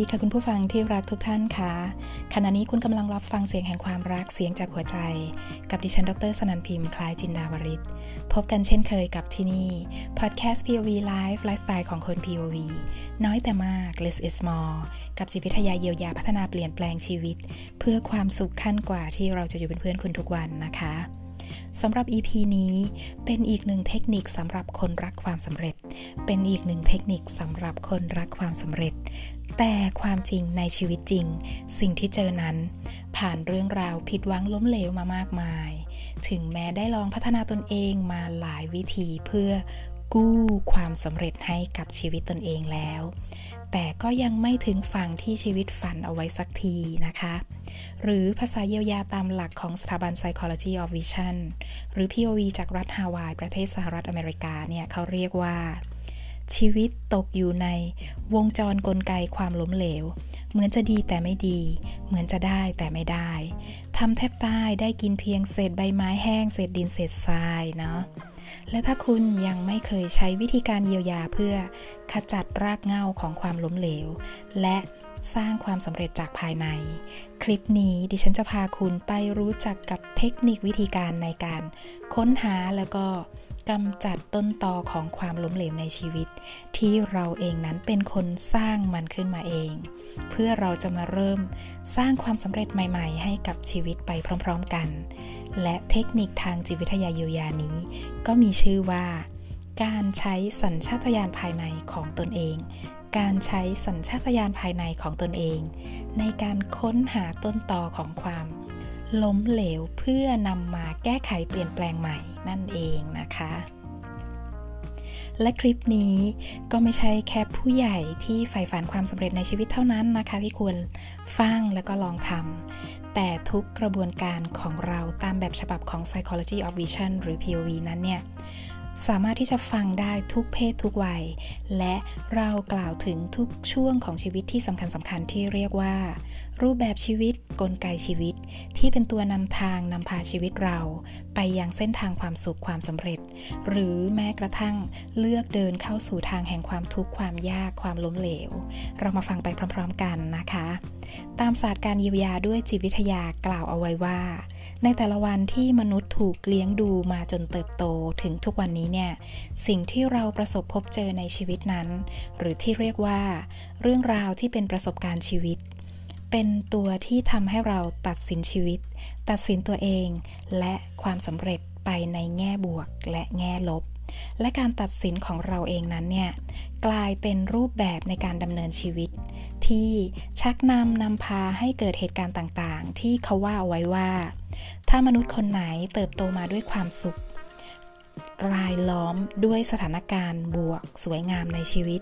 ดีค่ะคุณผู้ฟังที่รักทุกท่านค่ะ ขณะนี้คุณกำลังรับฟังเสียงแห่งความรักเสียงจากหัวใจ กับดิฉันดรสนันพิมพ์คล้ายจินดาวริศพบกันเช่นเคยกับที่นี่พอดแคสต์ POV Life ไลฟ์สไตล์ของคน POV น้อยแต่มาก less is more กับจิตวิทยาเยียวยาพัฒนาเปลี่ยนแปลงชีวิต เพื่อความสุขขั้นกว่าที่เราจะอยู่เป็นเพื่อนคุณทุกวันนะคะ สำหรับ EP นี้เป็นอีกหนึ่งเทคนิคสำหรับคนรักความสำเร็จ เป็นอีกหนึ่งเทคนิคสำหรับคนรักความสำเร็จ แต่ความจริงในชีวิตจริง สิ่งที่เจอนั้น ผ่านเรื่องราวผิดหวังล้มเหลวมามากมาย ถึงแม้ได้ลองพัฒนาตนเองมาหลายวิธีเพื่อ กู้ความสำเร็จให้กับชีวิตตนเองแล้ว แต่ก็ยังไม่ถึงฝั่งที่ชีวิตฝันเอาไว้สักทีนะคะ หรือภาษาเยียวยาตามหลักของสถาบัน Psychology of Vision หรือ POV จากรัฐฮาวาย ประเทศสหรัฐอเมริกาเนี่ยเขาเรียกว่า ชีวิตตกอยู่ในวงจรกลไกความล้มเหลว เหมือนจะดีแต่ไม่ดี เหมือนจะได้แต่ไม่ได้ทำแทบตายได้กินเพียงเศษใบไม้แห้ง เศษดินเศษทรายเนาะ และถ้าคุณยังไม่เคยใช้วิธีการเยียวยาเพื่อขจัดรากเหง้าของความล้มเหลว และสร้างความสำเร็จจากภายใน คลิปนี้ดิฉันจะพาคุณไปรู้จักกับเทคนิควิธีการในการค้นหาแล้วก็ กำจัดต้นตอของความล้มเหลวในชีวิต ที่เราเองนั้นเป็นคนสร้างมันขึ้นมาเอง เพื่อเราจะมาเริ่มสร้างความสำเร็จใหม่ ๆ ให้กับชีวิตไปพร้อม ๆ กัน และเทคนิคทางจิตวิทยาเยียวยานี้ ก็มีชื่อว่า การใช้สัญชาตญาณภายในของตนเองการใช้สัญชาตญาณภายในของตนเอง ในการค้นหาต้นตอของความ ล้มเหลวเพื่อนำมาแก้ไขเปลี่ยนแปลงใหม่นั่นเองนะคะ และคลิปนี้ก็ไม่ใช่แค่ผู้ใหญ่ที่ใฝ่ฝันความสำเร็จในชีวิตเท่านั้นนะคะ ที่ควรฟังแล้วก็ลองทำแต่ทุกกระบวนการของเราตามแบบฉบับของ Psychology of Vision หรือ POV นั้นเนี่ยสามารถที่จะฟังได้ทุกเพศทุกวัย และเรากล่าวถึงทุกช่วงของชีวิตที่สำคัญสำคัญที่เรียกว่า รูปแบบชีวิตกลไกชีวิต ที่เป็นตัวนำทางนำพาชีวิตเรา ไปยังเส้นทางความสุขความสำเร็จ หรือแม้กระทั่งเลือกเดินเข้าสู่ทางแห่งความทุกข์ความยากความล้มเหลว เรามาฟังไปพร้อมๆกันนะคะ ตามศาสตร์การเยียวยาด้วยจิตวิทยากล่าวเอาไว้ว่า ในแต่ละวันที่มนุษย์ถูกเลี้ยงดูมาจนเติบโตถึงทุกวันนี้เนี่ยสิ่งที่เราประสบพบเจอในชีวิตนั้น หรือที่เรียกว่า เรื่องราวที่เป็นประสบการณ์ชีวิต เป็นตัวที่ทำให้เราตัดสินชีวิต ตัดสินตัวเอง และความสำเร็จไปในแง่บวกและแง่ลบ และการตัดสินของเราเองนั้นเนี่ยกลายเป็นรูปแบบในการดำเนินชีวิต ที่ชักนำนำพาให้เกิดเหตุการณ์ต่างๆ ที่เขาว่าเอาไว้ว่า ถ้ามนุษย์คนไหนเติบโตมาด้วยความสุข รายล้อมด้วยสถานการณ์บวกสวยงามในชีวิต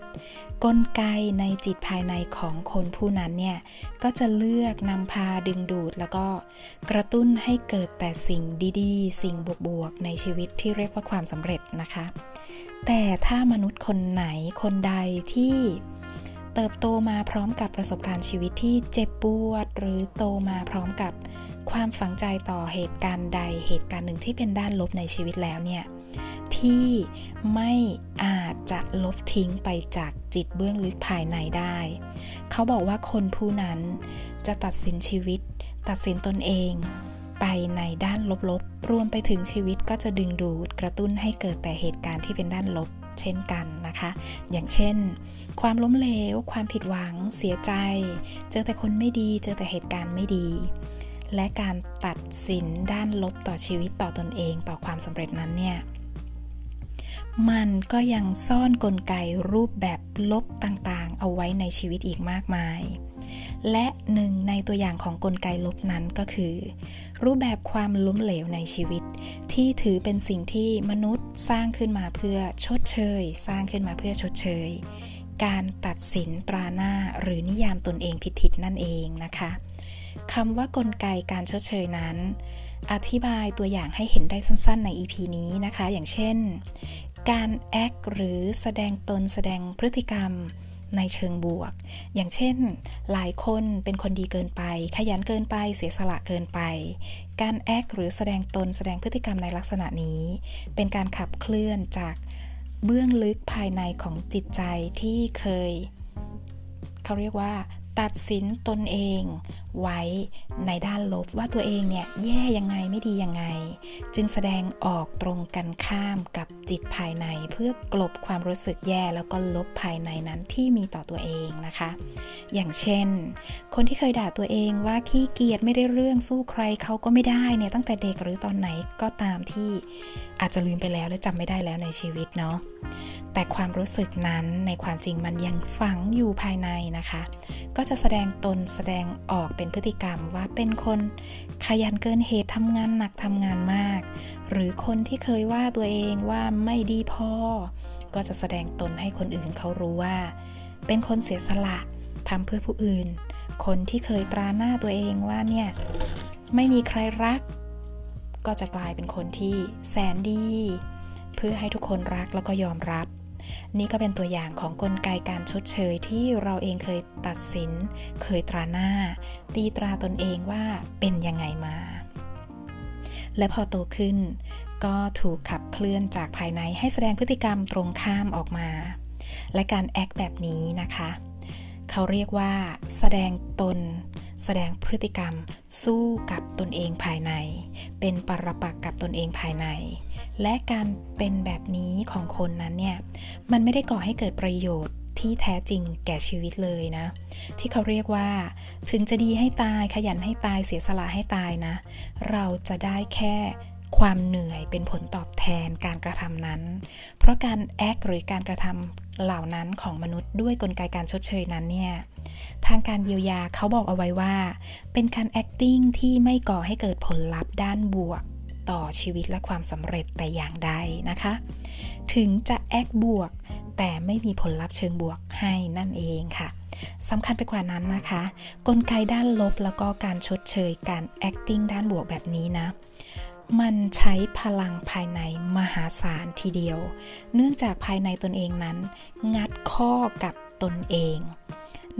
กลไกในจิตภายในของคนผู้นั้นเนี่ย ก็จะเลือกนำพาดึงดูดแล้วก็กระตุ้นให้เกิดแต่สิ่งดีๆ สิ่งบวกๆในชีวิตที่เรียกว่าความสำเร็จนะคะ แต่ถ้ามนุษย์คนไหนคนใดที่เติบโตมาพร้อมกับประสบการณ์ชีวิตที่เจ็บปวด หรือโตมาพร้อมกับความฝังใจต่อเหตุการณ์ใดเหตุการณ์หนึ่งที่เป็นด้านลบในชีวิตแล้วเนี่ย ที่ไม่อาจจะลบทิ้งไปจากจิตเบื้องลึกภายในได้ เขาบอกว่าคนผู้นั้นจะตัดสินชีวิต ตัดสินตนเอง ไปในด้านลบๆ รวมไปถึงชีวิตก็จะดึงดูดกระตุ้นให้เกิดแต่เหตุการณ์ที่เป็นด้านลบเช่นกันนะคะ อย่างเช่น ความล้มเหลว ความผิดหวัง เสียใจ เจอแต่คนไม่ดี เจอแต่เหตุการณ์ไม่ดี และการตัดสินด้านลบต่อชีวิตต่อตอนเอง ต่อความสำเร็จนั้นเนี่ย มันก็ยังซ่อนนกลไกรูปแบบลบต่างๆ เอาไว้ในชีวิตอีกมากมาย และหนึ่งในตัวอย่างของกลไกลบนั้นก็คือ รูปแบบความล้มเหลวในชีวิต ที่ถือเป็นสิ่งที่มนุษย์สร้างขึ้นมาเพื่อชดเชย สร้างขึ้นมาเพื่อชดเชย การตัดสินตราหน้าหรือนิยามตนเองผิดๆนั่นเองนะคะคำว่ากลไกการชดเชยนั้น อธิบายตัวอย่างให้เห็นได้สั้นๆ ใน EP นี้นะคะ อย่างเช่น การแอคหรือแสดงตนแสดงพฤติกรรมในเชิงบวก อย่างเช่น หลายคนเป็นคนดีเกินไป ขยันเกินไป เสียสละเกินไป การแอคหรือแสดงตนแสดงพฤติกรรมในลักษณะนี้ เป็นการขับเคลื่อนจากเบื้องลึกภายในของจิตใจที่เคย เขาเรียกว่า ตัดสินตนเองไว้ในด้านลบว่าตัวเองเนี่ยแย่ยังไงไม่ดียังไง จึงแสดงออกตรงกันข้ามกับจิตภายในเพื่อกลบความรู้สึกแย่แล้วก็ลบภายในนั้นที่มีต่อตัวเองนะคะ อย่างเช่น คนที่เคยด่าตัวเองว่าขี้เกียจไม่ได้เรื่องสู้ใครเขาก็ไม่ได้เนี่ยตั้งแต่เด็กหรือตอนไหนก็ตามที่อาจจะลืมไปแล้วและจำไม่ได้แล้วในชีวิตเนาะแต่ความรู้สึกนั้นในความจริงมันยังฝังอยู่ภายในนะคะ ก็จะแสดงตนแสดงออกเป็นพฤติกรรมว่าเป็นคนขยันเกินเหตุทำงานหนักทำงานมาก หรือคนที่เคยว่าตัวเองว่าไม่ดีพอ ก็จะแสดงตนให้คนอื่นเขารู้ว่า เป็นคนเสียสละทำเพื่อผู้อื่น คนที่เคยตราหน้าตัวเองว่าเนี่ยไม่มีใครรัก ก็จะกลายเป็นคนที่แสนดี เพื่อให้ทุกคนรักแล้วก็ยอมรับ นี่ก็เป็นตัวอย่างของกลไกการชดเชยที่เราเองเคยตัดสิน เคยตราหน้า ตีตราตนเองว่าเป็นยังไงมา และพอโตขึ้น ก็ถูกขับเคลื่อนจากภายในให้แสดงพฤติกรรมตรงข้ามออกมา และการแอคแบบนี้นะคะ เขาเรียกว่า แสดงตน แสดงพฤติกรรมสู้กับตนเองภายใน เป็นปรปักกับตนเองภายใน และการเป็นแบบนี้ของคนนั้นเนี่ยมันไม่ได้ก่อให้เกิดประโยชน์ที่แท้จริงแก่ชีวิตเลยนะ ที่เขาเรียกว่า ถึงจะดีให้ตายขยันให้ตายเสียสละให้ตายนะ เราจะได้แค่ ความเหนื่อยเป็นผลตอบแทนการกระทำนั้น เพราะการแอคหรือการกระทำเหล่านั้นของมนุษย์ด้วยกลไกการชดเชยนั้นเนี่ย ทางการเยียวยาเขาบอกเอาไว้ว่า เป็นการ acting ที่ไม่ก่อให้เกิดผลลัพธ์ด้านบวกต่อชีวิตและความสำเร็จแต่อย่างใดนะคะ ถึงจะแอคบวก แต่ไม่มีผลลัพธ์เชิงบวกให้นั่นเองค่ะสำคัญไปกว่านั้นนะคะ กลไกด้านลบแล้วก็การชดเชยการ acting ด้านบวกแบบนี้นะ มันใช้พลังภายในมหาศาลทีเดียว เนื่องจากภายในตนเองนั้น งัดข้อกับตนเอง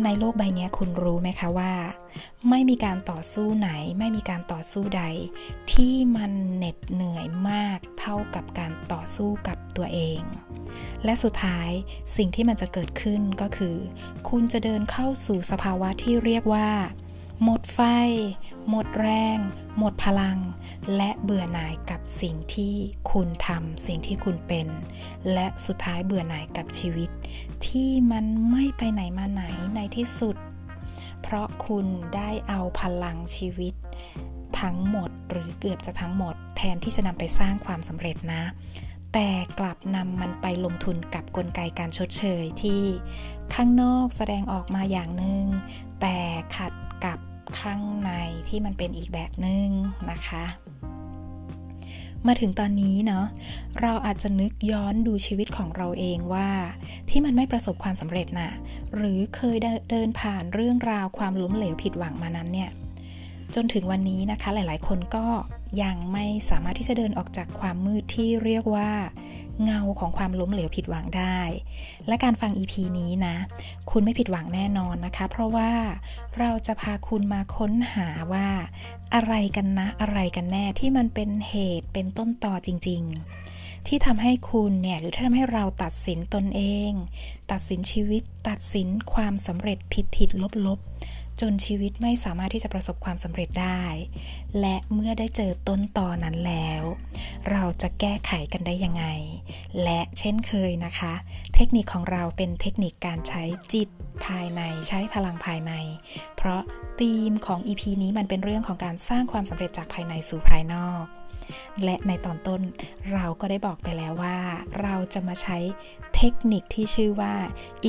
ในโลกใบนี้คุณรู้ไหมคะว่า ไม่มีการต่อสู้ไหน ไม่มีการต่อสู้ใด ที่มันเหน็ดเหนื่อยมากเท่ากับการต่อสู้กับตัวเอง และสุดท้ายสิ่งที่มันจะเกิดขึ้นก็คือ คุณจะเดินเข้าสู่สภาวะที่เรียกว่า หมดไฟ หมดแรง หมดพลัง และเบื่อหน่ายกับสิ่งที่คุณทำสิ่งที่คุณเป็น และสุดท้ายเบื่อหน่ายกับชีวิต ที่มันไม่ไปไหนมาไหนในที่สุด เพราะคุณได้เอาพลังชีวิต ทั้งหมดหรือเกือบจะทั้งหมด แทนที่จะนำไปสร้างความสำเร็จนะ แต่กลับนำมันไปลงทุนกับกลไกการชดเชยที่ข้างนอกแสดงออกมาอย่างหนึง่งแต่ขัด กับข้างในที่มันเป็นอีกแบบหนึ่งนะคะ มาถึงตอนนี้เนาะเราอาจจะนึกย้อนดูชีวิตของเราเองว่า ที่มันไม่ประสบความสำเร็จนะ่ะหรือเคยเดินผ่านเรื่องราวความล้มเหลวผิดหวังมานั้นเนี่ยจนถึงวันนี้นะคะหลายๆ คนก็ ยังไม่สามารถที่จะเดินออกจากความมืดที่เรียกว่า เงาของความล้มเหลวผิดหวังได้ และการฟัง EP นี้นะ คุณไม่ผิดหวังแน่นอนนะคะ เพราะว่าเราจะพาคุณมาค้นหาว่า อะไรกันนะอะไรกันแน่ที่มันเป็นเหตุเป็นต้นต่อจริง ๆ ที่ทำให้คุณเนี่ยหรือทำให้เราตัดสินตนเอง ตัดสินชีวิต ตัดสินความสำเร็จผิดผิดลบลบ จนชีวิตไม่สามารถที่จะประสบความสำเร็จได้ และเมื่อได้เจอต้นตอนั้นแล้ว เราจะแก้ไขกันได้ยังไง และเช่นเคยนะคะ เทคนิคของเราเป็นเทคนิคการใช้จิตภายในใช้พลังภายใน เพราะธีมของ EP นี้มันเป็นเรื่องของการสร้างความสำเร็จจากภายในสู่ภายนอก และในตอนต้นเราก็ได้บอกไปแล้วว่า เราจะมาใช้เทคนิคที่ชื่อว่า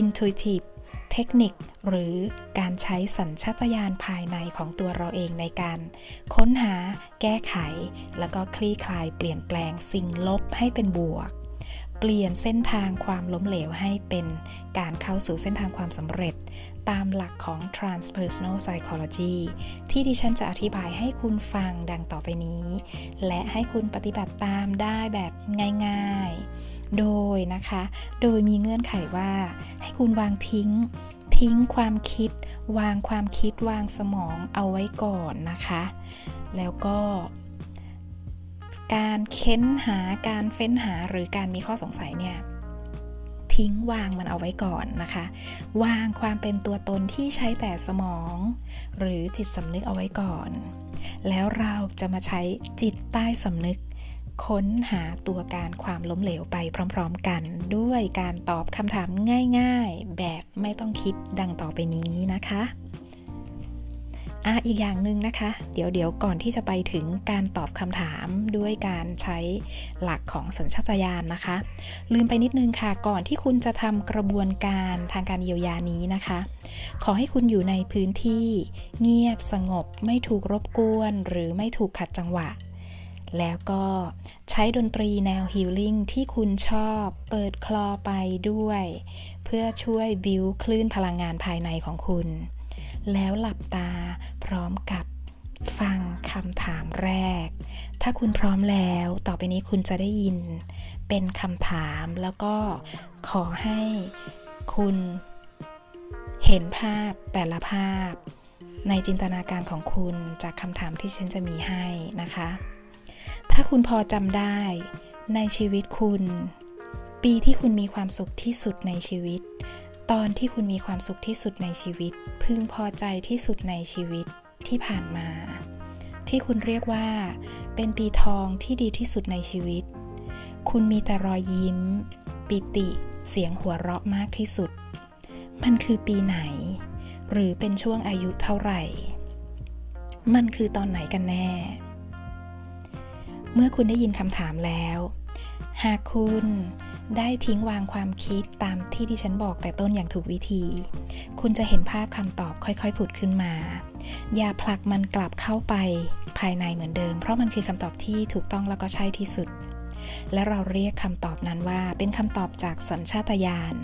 intuitive เทคนิค หรือการใช้สัญชาตญาณภายในของตัวเราเองในการค้นหา แก้ไข แล้วก็คลี่คลายเปลี่ยนแปลงสิ่งลบให้เป็นบวก เปลี่ยนเส้นทางความล้มเหลวให้เป็นการเข้าสู่เส้นทางความสำเร็จ ตามหลักของ transpersonal psychology ที่ดิฉันจะอธิบายให้คุณฟังดังต่อไปนี้ และให้คุณปฏิบัติตามได้แบบง่าย ๆ โดยนะคะ โดยมีเงื่อนไขว่าให้คุณวางทิ้งทิ้งความคิด วางความคิดวางสมองเอาไว้ก่อนนะคะ แล้วก็การเค้นหาการเฟ้นหาหรือการมีข้อสงสัยเนี่ยทิ้งวางมันเอาไว้ก่อนนะคะ วางความเป็นตัวตนที่ใช้แต่สมอง หรือจิตสำนึกเอาไว้ก่อน แล้วเราจะมาใช้จิตใต้สำนึก ค้นหาตัวการความล้มเหลวไปพร้อมๆกัน ด้วยการตอบคำถามง่ายๆ แบบไม่ต้องคิดดังต่อไปนี้นะคะอะอีกอย่างหนึ่งนะคะ เดี๋ยวเดี๋ยวก่อนที่จะไปถึงการตอบคำถามด้วยการใช้หลักของสัญชาตญาณนะคะ ลืมไปนิดนึงค่ะ ก่อนที่คุณจะทำกระบวนการทางการเยียวยานี้นะคะ ขอให้คุณอยู่ในพื้นที่ เงียบสงบ ไม่ถูกรบกวน หรือไม่ถูกขัดจังหวะ แล้วก็ใช้ดนตรีแนวฮิลลิ่งที่คุณชอบเปิดคลอไปด้วย เพื่อช่วยบิวคลื่นพลังงานภายในของคุณ แล้วหลับตาพร้อมกับฟังคำถามแรก ถ้าคุณพร้อมแล้วต่อไปนี้คุณจะได้ยิน เป็นคำถามแล้วก็ขอให้คุณเห็นภาพแต่ละภาพ ในจินตนาการของคุณจากคำถามที่ฉันจะมีให้นะคะ ถ้าคุณพอจำได้ ในชีวิตคุณ ปีที่คุณมีความสุขที่สุดในชีวิต ตอนที่คุณมีความสุขที่สุดในชีวิต พึงพอใจที่สุดในชีวิตที่ผ่านมา ที่คุณเรียกว่า เป็นปีทองที่ดีที่สุดในชีวิต คุณมีแต่รอยยิ้ม ปิติเสียงหัวเราะมากที่สุด มันคือปีไหน หรือเป็นช่วงอายุเท่าไหร่ มันคือตอนไหนกันแน่ เมื่อคุณได้ยินคำถามแล้ว หากคุณได้ทิ้งวางความคิดตามที่ดิฉันบอกแต่ต้นอย่างถูกวิธี คุณจะเห็นภาพคำตอบค่อยๆผุดขึ้นมา อย่าผลักมันกลับเข้าไปภายในเหมือนเดิม เพราะมันคือคำตอบที่ถูกต้องแล้วก็ใช่ที่สุด และเราเรียกคำตอบนั้นว่าเป็นคำตอบจากสัญชาตญาณ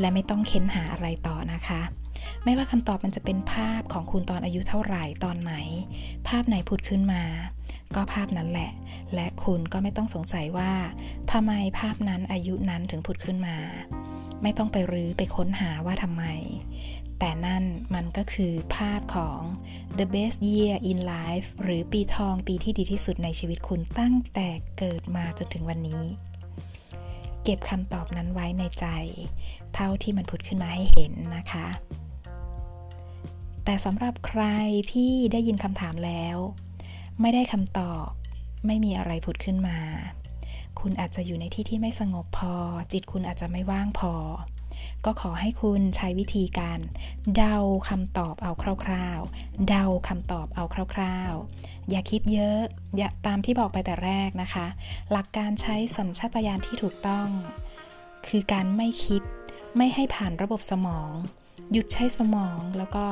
และไม่ต้องเค้นหาอะไรต่อนะคะ ไม่ว่าคำตอบมันจะเป็นภาพของคุณตอนอายุเท่าไหร่ตอนไหน ภาพไหนผุดขึ้นมา ก็ภาพนั้นแหละ และคุณก็ไม่ต้องสงสัยว่าทำไมภาพนั้นอายุนั้นถึงผุดขึ้นมา ไม่ต้องไปรื้อไปค้นหาว่าทำไม แต่นั่นมันก็คือภาพของ the best year in life หรือปีทองปีที่ดีที่สุดในชีวิตคุณตั้งแต่เกิดมาจนถึงวันนี้ เก็บคำตอบนั้นไว้ในใจ เท่าที่มันผุดขึ้นมาให้เห็นนะคะแต่สำหรับใครที่ได้ยินคำถามแล้ว ไม่ได้คำตอบ ไม่มีอะไรผุดขึ้นมา คุณอาจจะอยู่ในที่ที่ไม่สงบพอ จิตคุณอาจจะไม่ว่างพอ ก็ขอให้คุณใช้วิธีการ เดาคำตอบเอาคร่าวๆ เดาคำตอบเอาคร่าวๆ อย่าคิดเยอะ อย่าตามที่บอกไปแต่แรกนะคะ หลักการใช้สัญชาตญาณที่ถูกต้อง คือการไม่คิด ไม่ให้ผ่านระบบสมอง หยุดใช้สมองแล้วก็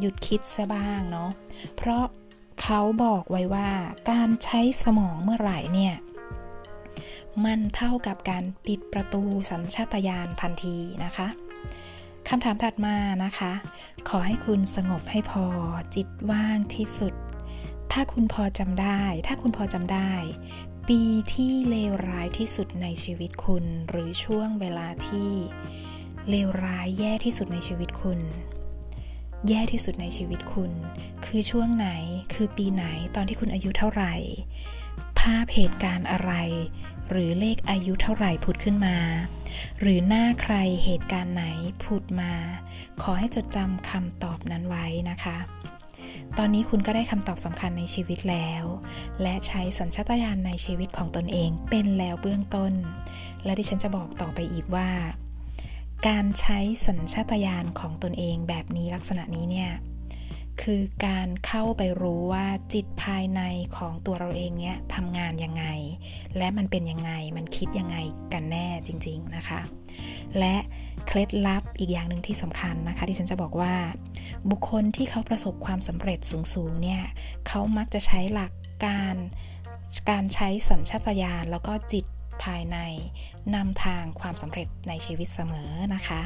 หยุดคิดซะบ้างเนาะ เพราะ เขาบอกไว้ว่าการใช้สมองเมื่อไหร่เนี่ยมันเท่ากับการปิดประตูสัญชาตญาณทันทีนะคะคำถามถัดมานะคะ ขอให้คุณสงบให้พอจิตว่างที่สุด ถ้าคุณพอจำได้ ถ้าคุณพอจำได้ ปีที่เลวร้ายที่สุดในชีวิตคุณ หรือช่วงเวลาที่เลวร้ายแย่ที่สุดในชีวิตคุณ แย่ที่สุดในชีวิตคุณ คือช่วงไหนคือปีไหนตอนที่คุณอายุเท่าไหร่ ภาพเหตุการณ์อะไร หรือเลขอายุเท่าไหร่ผุดขึ้นมา หรือหน้าใครเหตุการณ์ไหนผุดมา ขอให้จดจำคำตอบนั้นไว้นะคะ ตอนนี้คุณก็ได้คำตอบสำคัญในชีวิตแล้ว และใช้สัญชาตญาณในชีวิตของตนเองเป็นแล้วเบื้องต้น และดิฉันจะบอกต่อไปอีกว่า การใช้สัญชาตญาณของตนเองแบบนี้ลักษณะนี้เนี่ยคือการเข้าไปรู้ว่าจิตภายในของตัวเราเองเนี่ยทำงานยังไง และมันเป็นยังไงมันคิดยังไงกันแน่จริง ๆนะคะ และเคล็ดลับอีกอย่างหนึ่งที่สำคัญนะคะที่ฉันจะบอกว่า บุคคลที่เขาประสบความสำเร็จสูงๆเนี่ยเขามักจะใช้หลักการการใช้สัญชาตญาณแล้วก็จิต ภายในนำทางความสำเร็จในชีวิตเสมอนะคะ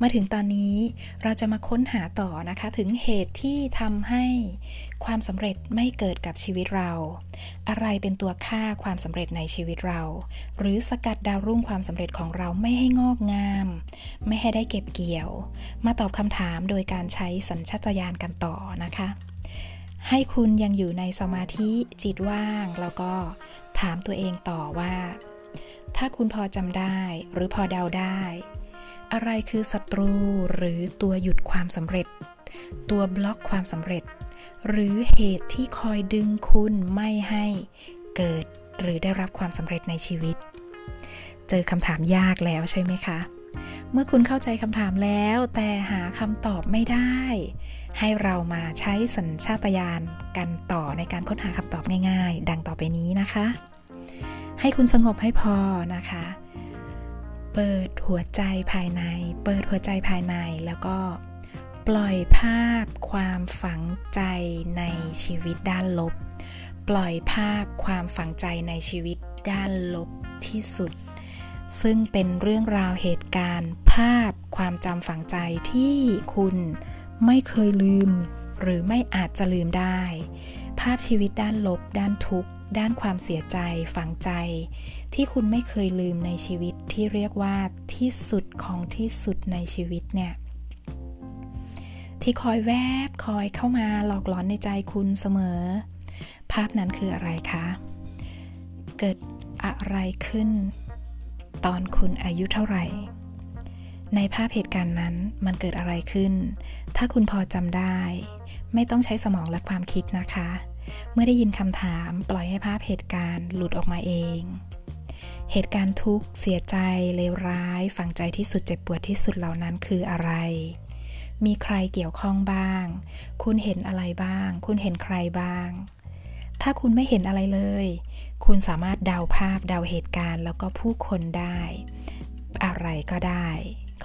มาถึงตอนนี้เราจะมาค้นหาต่อนะคะ ถึงเหตุที่ทำให้ความสำเร็จไม่เกิดกับชีวิตเรา อะไรเป็นตัวค่าความสำเร็จในชีวิตเรา หรือสกัดดาวรุ่งความสำเร็จของเราไม่ให้งอกงาม ไม่ให้ได้เก็บเกี่ยว มาตอบคำถามโดยการใช้สัญชาตญาณกันต่อนะคะให้คุณยังอยู่ในสมาธิจิตว่าง แล้วก็ ถามตัวเองต่อว่า ถ้าคุณพอจำได้หรือพอเดาได้ อะไรคือศัตรูหรือตัวหยุดความสำเร็จ ตัวบล็อกความสำเร็จ หรือเหตุที่คอยดึงคุณไม่ให้เกิดหรือได้รับความสำเร็จในชีวิต เจอคำถามยากแล้วใช่ไหมคะ เมื่อคุณเข้าใจคำถามแล้วแต่หาคำตอบไม่ได้ ให้เรามาใช้สัญชาตญาณกันต่อในการค้นหาคำตอบง่าย ๆ ดังต่อไปนี้นะคะ ให้คุณสงบให้พอนะคะ เปิดหัวใจภายใน เปิดหัวใจภายในแล้วก็ปล่อยภาพความฝังใจในชีวิตด้านลบ ปล่อยภาพความฝังใจในชีวิตด้านลบที่สุด ซึ่งเป็นเรื่องราวเหตุการณ์ ภาพความจำฝังใจที่คุณไม่เคยลืม หรือไม่อาจจะลืมได้ ภาพชีวิตด้านลบ ด้านทุกข์ ด้านความเสียใจฝังใจ ที่คุณไม่เคยลืมในชีวิตที่เรียกว่าที่สุดของที่สุดในชีวิตเนี่ยที่คอยแวบคอยเข้ามาหลอกหลอนในใจคุณเสมอ ภาพนั้นคืออะไรคะ เกิดอะไรขึ้น ตอนคุณอายุเท่าไหร่ ในภาพเหตุการณ์นั้นมันเกิดอะไรขึ้น ถ้าคุณพอจำได้ ไม่ต้องใช้สมองและความคิดนะคะ เมื่อได้ยินคำถามปล่อยให้ภาพเหตุการณ์หลุดออกมาเอง เหตุการณ์ทุกข์เสียใจเลวร้าย ฝังใจที่สุดเจ็บปวดที่สุดเหล่านั้นคืออะไร มีใครเกี่ยวข้องบ้าง คุณเห็นอะไรบ้าง คุณเห็นใครบ้าง ถ้าคุณไม่เห็นอะไรเลย คุณสามารถเดาภาพเดาเหตุการณ์ แล้วก็ผู้คนได้ อะไรก็ได้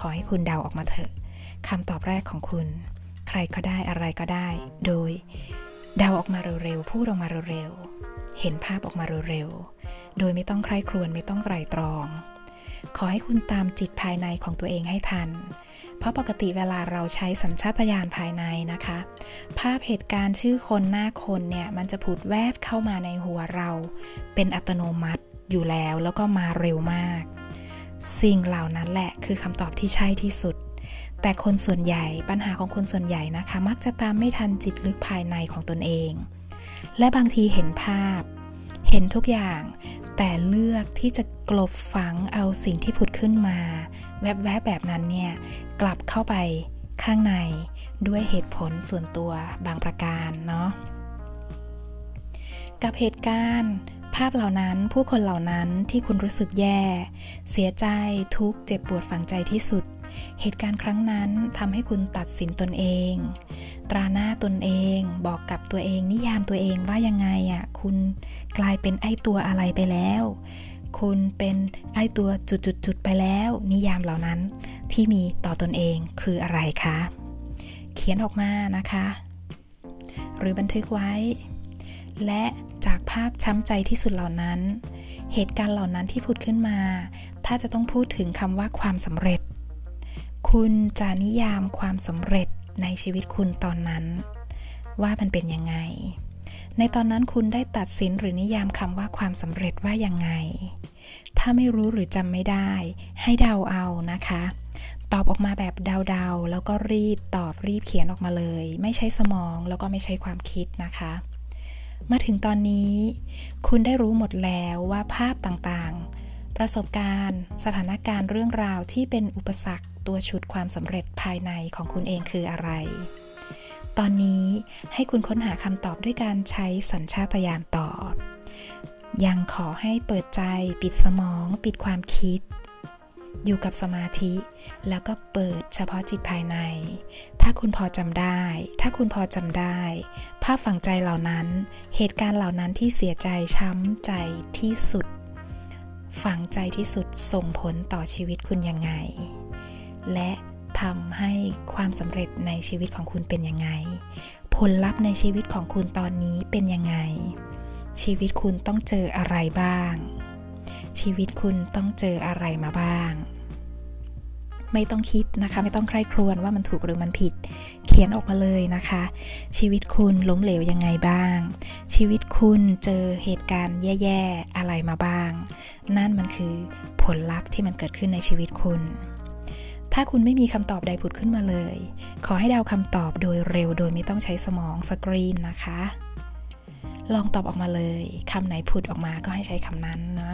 ขอให้คุณเดาออกมาเถอะคำตอบแรกของคุณ ใครก็ได้อะไรก็ได้ โดยเดาออกมาเร็วๆพูดออกมาเร็วๆเห็นภาพออกมาเร็วๆโดยไม่ต้องใคร่ครวญไม่ต้องไตรตรอง ขอให้คุณตามจิตภายในของตัวเองให้ทัน เพราะปกติเวลาเราใช้สัญชาตญาณภายในนะคะ ภาพเหตุการณ์ชื่อคนหน้าคนเนี่ยมันจะผุดแวบเข้ามาในหัวเรา เป็นอัตโนมัติอยู่แล้วแล้วก็มาเร็วมาก สิ่งเหล่านั้นแหละคือคำตอบที่ใช่ที่สุด แต่คนส่วนใหญ่ปัญหาของคนส่วนใหญ่นะคะ มักจะตามไม่ทันจิตลึกภายในของตนเอง และบางทีเห็นภาพ เห็นทุกอย่าง แต่เลือกที่จะกลบฝังเอาสิ่งที่ผุดขึ้นมา แวบๆแบบนั้นเนี่ยกลับเข้าไปข้างในด้วยเหตุผลส่วนตัวบางประการเนาะกับเหตุการณ์ภาพเหล่านั้นผู้คนเหล่านั้นที่คุณรู้สึกแย่ เสียใจทุกเจ็บปวดฝังใจที่สุด เหตุการณ์ครั้งนั้นทำให้คุณตัดสินตนเอง ตราหน้าตนเอง บอกกับตัวเอง นิยามตัวเองว่ายังไงอะ่ะ คุณกลายเป็นไอ้ตัวอะไรไปแล้ว คุณเป็นไอ้ตัวจุดๆไปแล้ว นิยามเหล่านั้นที่มีต่อตนเองคืออะไรคะ เขียนออกมานะคะ หรือบันทึกไว้ และจากภาพช้ำใจที่สุดเหล่านั้น เหตุการณ์เหล่านั้นที่พูดขึ้นมา ถ้าจะต้องพูดถึงคำว่าความสำเร็จ คุณจะนิยามความสำเร็จในชีวิตคุณตอนนั้น ว่ามันเป็นยังไง ในตอนนั้นคุณได้ตัดสินหรือนิยามคำว่าความสำเร็จว่ายังไง ถ้าไม่รู้หรือจำไม่ได้ ให้เดาเอานะคะ ตอบออกมาแบบเดาๆ แล้วก็รีบตอบรีบเขียนออกมาเลย ไม่ใช้สมองแล้วก็ไม่ใช้ความคิดนะคะ มาถึงตอนนี้ คุณได้รู้หมดแล้วว่าภาพต่างๆ ประสบการณ์ สถานการณ์เรื่องราวที่เป็นอุปสรรค ตัวชุดความสำเร็จภายในของคุณเองคืออะไร ตอนนี้ให้คุณค้นหาคำตอบด้วยการใช้สัญชาตญาณต่อ ยังขอให้เปิดใจ ปิดสมอง ปิดความคิด อยู่กับสมาธิ แล้วก็เปิดเฉพาะจิตภายใน ถ้าคุณพอจำได้ ถ้าคุณพอจำได้ ภาพฝังใจเหล่านั้น เหตุการณ์เหล่านั้นที่เสียใจช้ำใจที่สุดฝังใจที่สุดส่งผลต่อชีวิตคุณยังไง และทำให้ความสำเร็จในชีวิตของคุณเป็นยังไง ผลลัพธ์ในชีวิตของคุณตอนนี้เป็นยังไง ชีวิตคุณต้องเจออะไรบ้าง ชีวิตคุณต้องเจออะไรมาบ้าง ไม่ต้องคิดนะคะ ไม่ต้องใคร่ครวญว่ามันถูกหรือมันผิด เขียนออกมาเลยนะคะ ชีวิตคุณล้มเหลวยังไงบ้าง ชีวิตคุณเจอเหตุการณ์แย่ ๆ อะไรมาบ้าง นั่นมันคือผลลัพธ์ที่มันเกิดขึ้นในชีวิตคุณ ถ้าคุณไม่มีคำตอบใดผุดขึ้นมาเลย ขอให้เดาคำตอบโดยเร็วโดยไม่ต้องใช้สมองสกรีนนะคะ ลองตอบออกมาเลยคำไหนผุดออกมาก็ให้ใช้คำนั้นนะ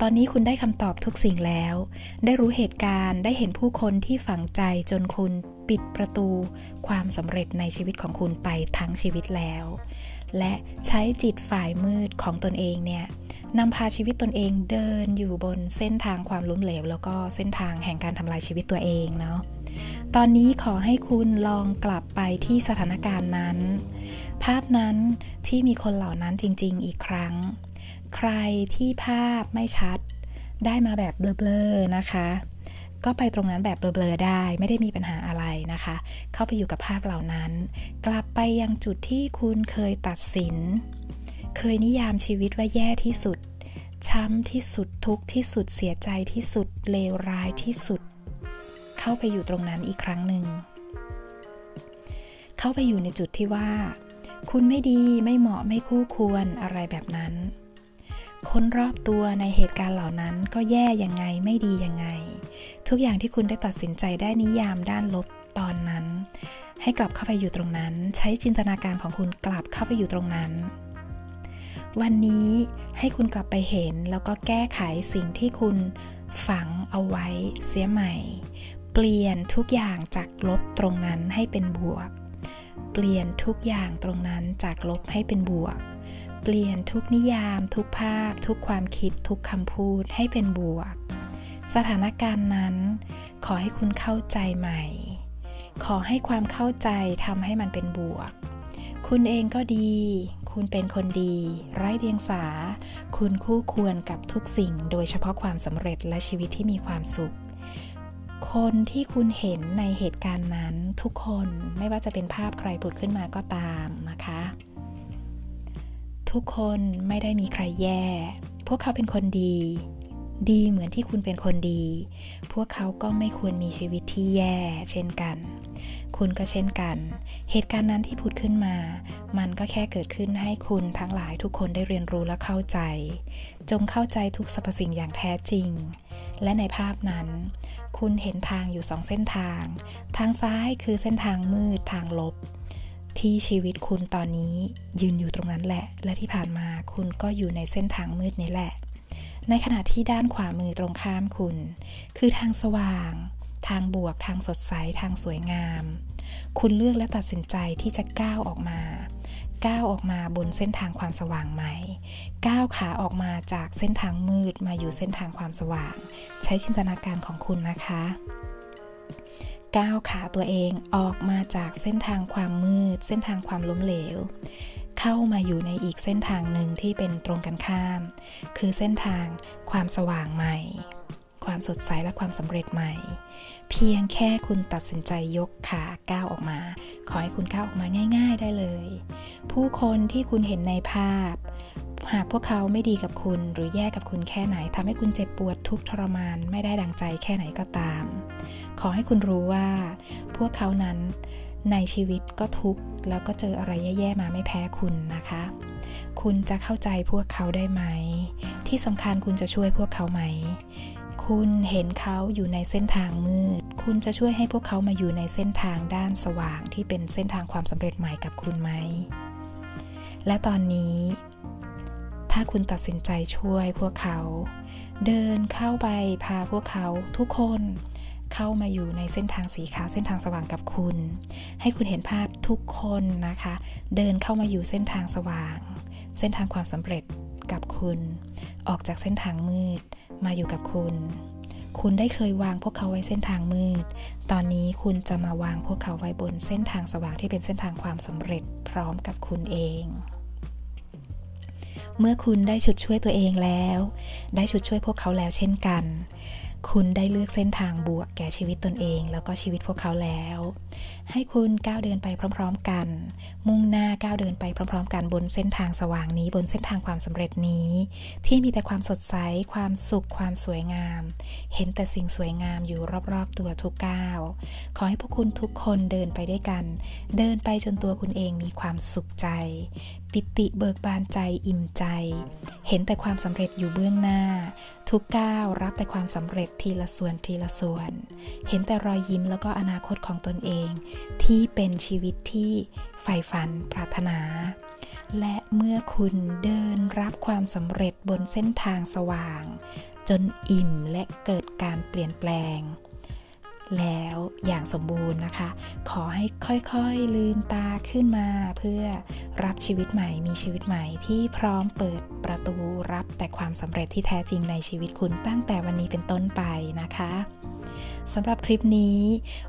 ตอนนี้คุณได้คำตอบทุกสิ่งแล้ว ได้รู้เหตุการณ์ ได้เห็นผู้คนที่ฝังใจจนคุณปิดประตู ความสำเร็จในชีวิตของคุณไปทั้งชีวิตแล้ว และใช้จิตฝ่ายมืดของตนเองเนี่ย นำพาชีวิตตนเองเดินอยู่บนเส้นทางความล้มเหลว แล้วก็เส้นทางแห่งการทำลายชีวิตตัวเองเนาะตอนนี้ขอให้คุณลองกลับไปที่สถานการณ์นั้น ภาพนั้นที่มีคนเหล่านั้นจริง ๆ อีกครั้ง ใครที่ภาพไม่ชัด ได้มาแบบเบลอๆนะคะ ก็ไปตรงนั้นแบบเบลอๆได้ไม่ได้มีปัญหาอะไรนะคะ เข้าไปอยู่กับภาพเหล่านั้น กลับไปยังจุดที่คุณเคยตัดสิน เคยนิยามชีวิตว่าแย่ที่สุด ช้ำที่สุดทุกที่สุดเสียใจที่สุดเลวร้ายที่สุด เข้าไปอยู่ตรงนั้นอีกครั้งหนึ่ง เข้าไปอยู่ในจุดที่ว่า คุณไม่ดีไม่เหมาะไม่คู่ควรอะไรแบบนั้น คนรอบตัวในเหตุการณ์เหล่านั้นก็แย่ยังไงไม่ดียังไง ทุกอย่างที่คุณได้ตัดสินใจได้นิยามด้านลบตอนนั้น ให้กลับเข้าไปอยู่ตรงนั้น ใช้จินตนาการของคุณกลับเข้าไปอยู่ตรงนั้น วันนี้ให้คุณกลับไปเห็นแล้วก็แก้ไขสิ่งที่คุณฝังเอาไว้เสียใหม่ เปลี่ยนทุกอย่างจากลบตรงนั้นให้เป็นบวก เปลี่ยนทุกอย่างตรงนั้นจากลบให้เป็นบวก เปลี่ยนทุกนิยาม ทุกภาพ ทุกความคิด ทุกคำพูดให้เป็นบวก สถานการณ์นั้น ขอให้คุณเข้าใจใหม่ ขอให้ความเข้าใจทำให้มันเป็นบวก คุณเองก็ดี คุณเป็นคนดี ไร้เดียงสา คุณคู่ควรกับทุกสิ่ง โดยเฉพาะความสำเร็จและชีวิตที่มีความสุข คนที่คุณเห็นในเหตุการณ์นั้นทุกคนไม่ว่าจะเป็นภาพใครผุดขึ้นมาก็ตามนะคะ ทุกคนไม่ได้มีใครแย่ พวกเขาเป็นคนดี ดีเหมือนที่คุณเป็นคนดี พวกเขาก็ไม่ควรมีชีวิตที่แย่ เช่นกัน คุณก็เช่นกัน เหตุการณ์นั้นที่พูดขึ้นมา มันก็แค่เกิดขึ้นให้คุณทั้งหลายทุกคนได้เรียนรู้และเข้าใจ จงเข้าใจทุกสรรพสิ่งอย่างแท้จริง และในภาพนั้น คุณเห็นทางอยู่สองเส้นทาง ทางซ้ายคือเส้นทางมืดทางลบที่ชีวิตคุณตอนนี้ยืนอยู่ตรงนั้นแหละ และที่ผ่านมาคุณก็อยู่ในเส้นทางมืดนี้แหละ ในขณะที่ด้านขวามือตรงข้ามคุณ คือทางสว่าง ทางบวก ทางสดใส ทางสวยงาม คุณเลือกและตัดสินใจที่จะก้าวออกมา ก้าวออกมาบนเส้นทางความสว่างใหม่ ก้าวขาออกมาจากเส้นทางมืดมาอยู่เส้นทางความสว่าง ใช้จินตนาการของคุณนะคะก้าวขาตัวเองออกมาจากเส้นทางความมืด เส้นทางความล้มเหลว เข้ามาอยู่ในอีกเส้นทางหนึ่งที่เป็นตรงกันข้าม คือเส้นทางความสว่างใหม่ ความสดใสและความสำเร็จใหม่ เพียงแค่คุณตัดสินใจยกขาก้าวออกมา ขอให้คุณก้าวออกมาง่าย ๆ ได้เลย ผู้คนที่คุณเห็นในภาพ หากพวกเขาไม่ดีกับคุณหรือแย่กับคุณแค่ไหนทำให้คุณเจ็บปวดทุกทรมานไม่ได้ดังใจแค่ไหนก็ตาม ขอให้คุณรู้ว่า พวกเขานั้น ในชีวิตก็ทุกข์แล้วก็เจออะไรแย่ๆมาไม่แพ้คุณนะคะ คุณจะเข้าใจพวกเขาได้ไหม ที่สำคัญคุณจะช่วยพวกเขาไหม คุณเห็นเขาอยู่ในเส้นทางมืด คุณจะช่วยให้พวกเขามาอยู่ในเส้นทางด้านสว่างที่เป็นเส้นทางความสำเร็จใหม่กับคุณไหม และตอนนี้ ถ้าคุณตัดสินใจช่วยพวกเขา เดินเข้าไปพาพวกเขาทุกคน เข้ามาอยู่ในเส้นทางสีขาวเส้นทางสว่างกับคุณ ให้คุณเห็นภาพทุกคนนะคะ เดินเข้ามาอยู่เส้นทางสว่าง เส้นทางความสำเร็จกับคุณ ออกจากเส้นทางมืดมาอยู่กับคุณ คุณได้เคยวางพวกเขาไว้เส้นทางมืด ตอนนี้คุณจะมาวางพวกเขาไว้บนเส้นทางสว่างที่เป็นเส้นทางความสำเร็จพร้อมกับคุณเองเมื่อคุณได้ชุดช่วยตัวเองแล้ว ได้ชุดช่วยพวกเขาแล้วเช่นกัน คุณได้เลือกเส้นทางบวกแก่ชีวิตตนเอง แล้วก็ชีวิตพวกเขาแล้ว ให้คุณก้าวเดินไปพร้อม ๆ กัน มุ่งหน้าก้าวเดินไปพร้อม ๆ กันบนเส้นทางสว่างนี้บนเส้นทางความสำเร็จนี้ ที่มีแต่ความสดใส ความสุข ความสวยงาม เห็นแต่สิ่งสวยงามอยู่รอบๆ ตัวทุกก้าว ขอให้พวกคุณทุกคนเดินไปด้วยกัน เดินไปจนตัวคุณเองมีความสุขใจ ปิติเบิกบานใจอิ่มใจ เห็นแต่ความสำเร็จอยู่เบื้องหน้า ทุกก้าวรับแต่ความสำเร็จทีละส่วนทีละส่วน เห็นแต่รอยยิ้มแล้วก็อนาคตของตนเองที่เป็นชีวิตที่ใฝ่ฝันปรารถนา และเมื่อคุณเดินรับความสำเร็จบนเส้นทางสว่าง จนอิ่มและเกิดการเปลี่ยนแปลง แล้วอย่างสมบูรณ์นะคะ ขอให้ค่อยๆลืมตาขึ้นมาเพื่อรับชีวิตใหม่มีชีวิตใหม่ที่พร้อมเปิดประตูรับแต่ความสำเร็จที่แท้จริงในชีวิตคุณตั้งแต่วันนี้เป็นต้นไปนะคะ สำหรับคลิปนี้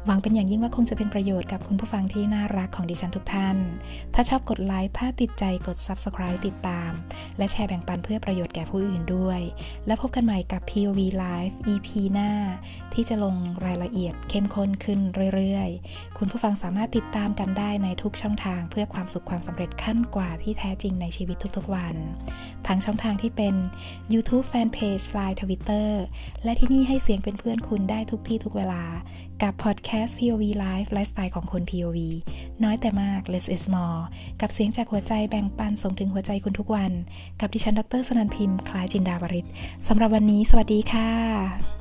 หวังเป็นอย่างยิ่งว่าคงจะเป็นประโยชน์กับคุณผู้ฟังที่น่ารักของดิฉันทุกท่าน ถ้าชอบกดไลค์ ถ้าติดใจกด Subscribe ติดตาม และแชร์แบ่งปันเพื่อประโยชน์แก่ผู้อื่นด้วย แล้วพบกันใหม่กับ POV Live EP หน้า ที่จะลงรายละเอียดเข้มข้นขึ้นเรื่อยๆ คุณผู้ฟังสามารถติดตามกันได้ในทุกช่องทาง เพื่อความสุขความสำเร็จขั้นกว่าที่แท้จริงในชีวิตทุกๆวัน ทั้งช่องทางที่เป็น YouTube Fanpage Line Twitter และที่นี่ให้เสียงเป็นเพื่อนคุณได้ทุกที่ทุกเวลา กับพอดแคสต์ POV Life ไลฟ์สไตล์ของคน POV น้อยแต่มาก less is more กับเสียงจากหัวใจแบ่งปันส่งถึงหัวใจคุณทุกวัน กับดิฉันดรสนันพิมพ์คล้ายจินดาวริศสำหรับวันนี้ สวัสดีค่ะ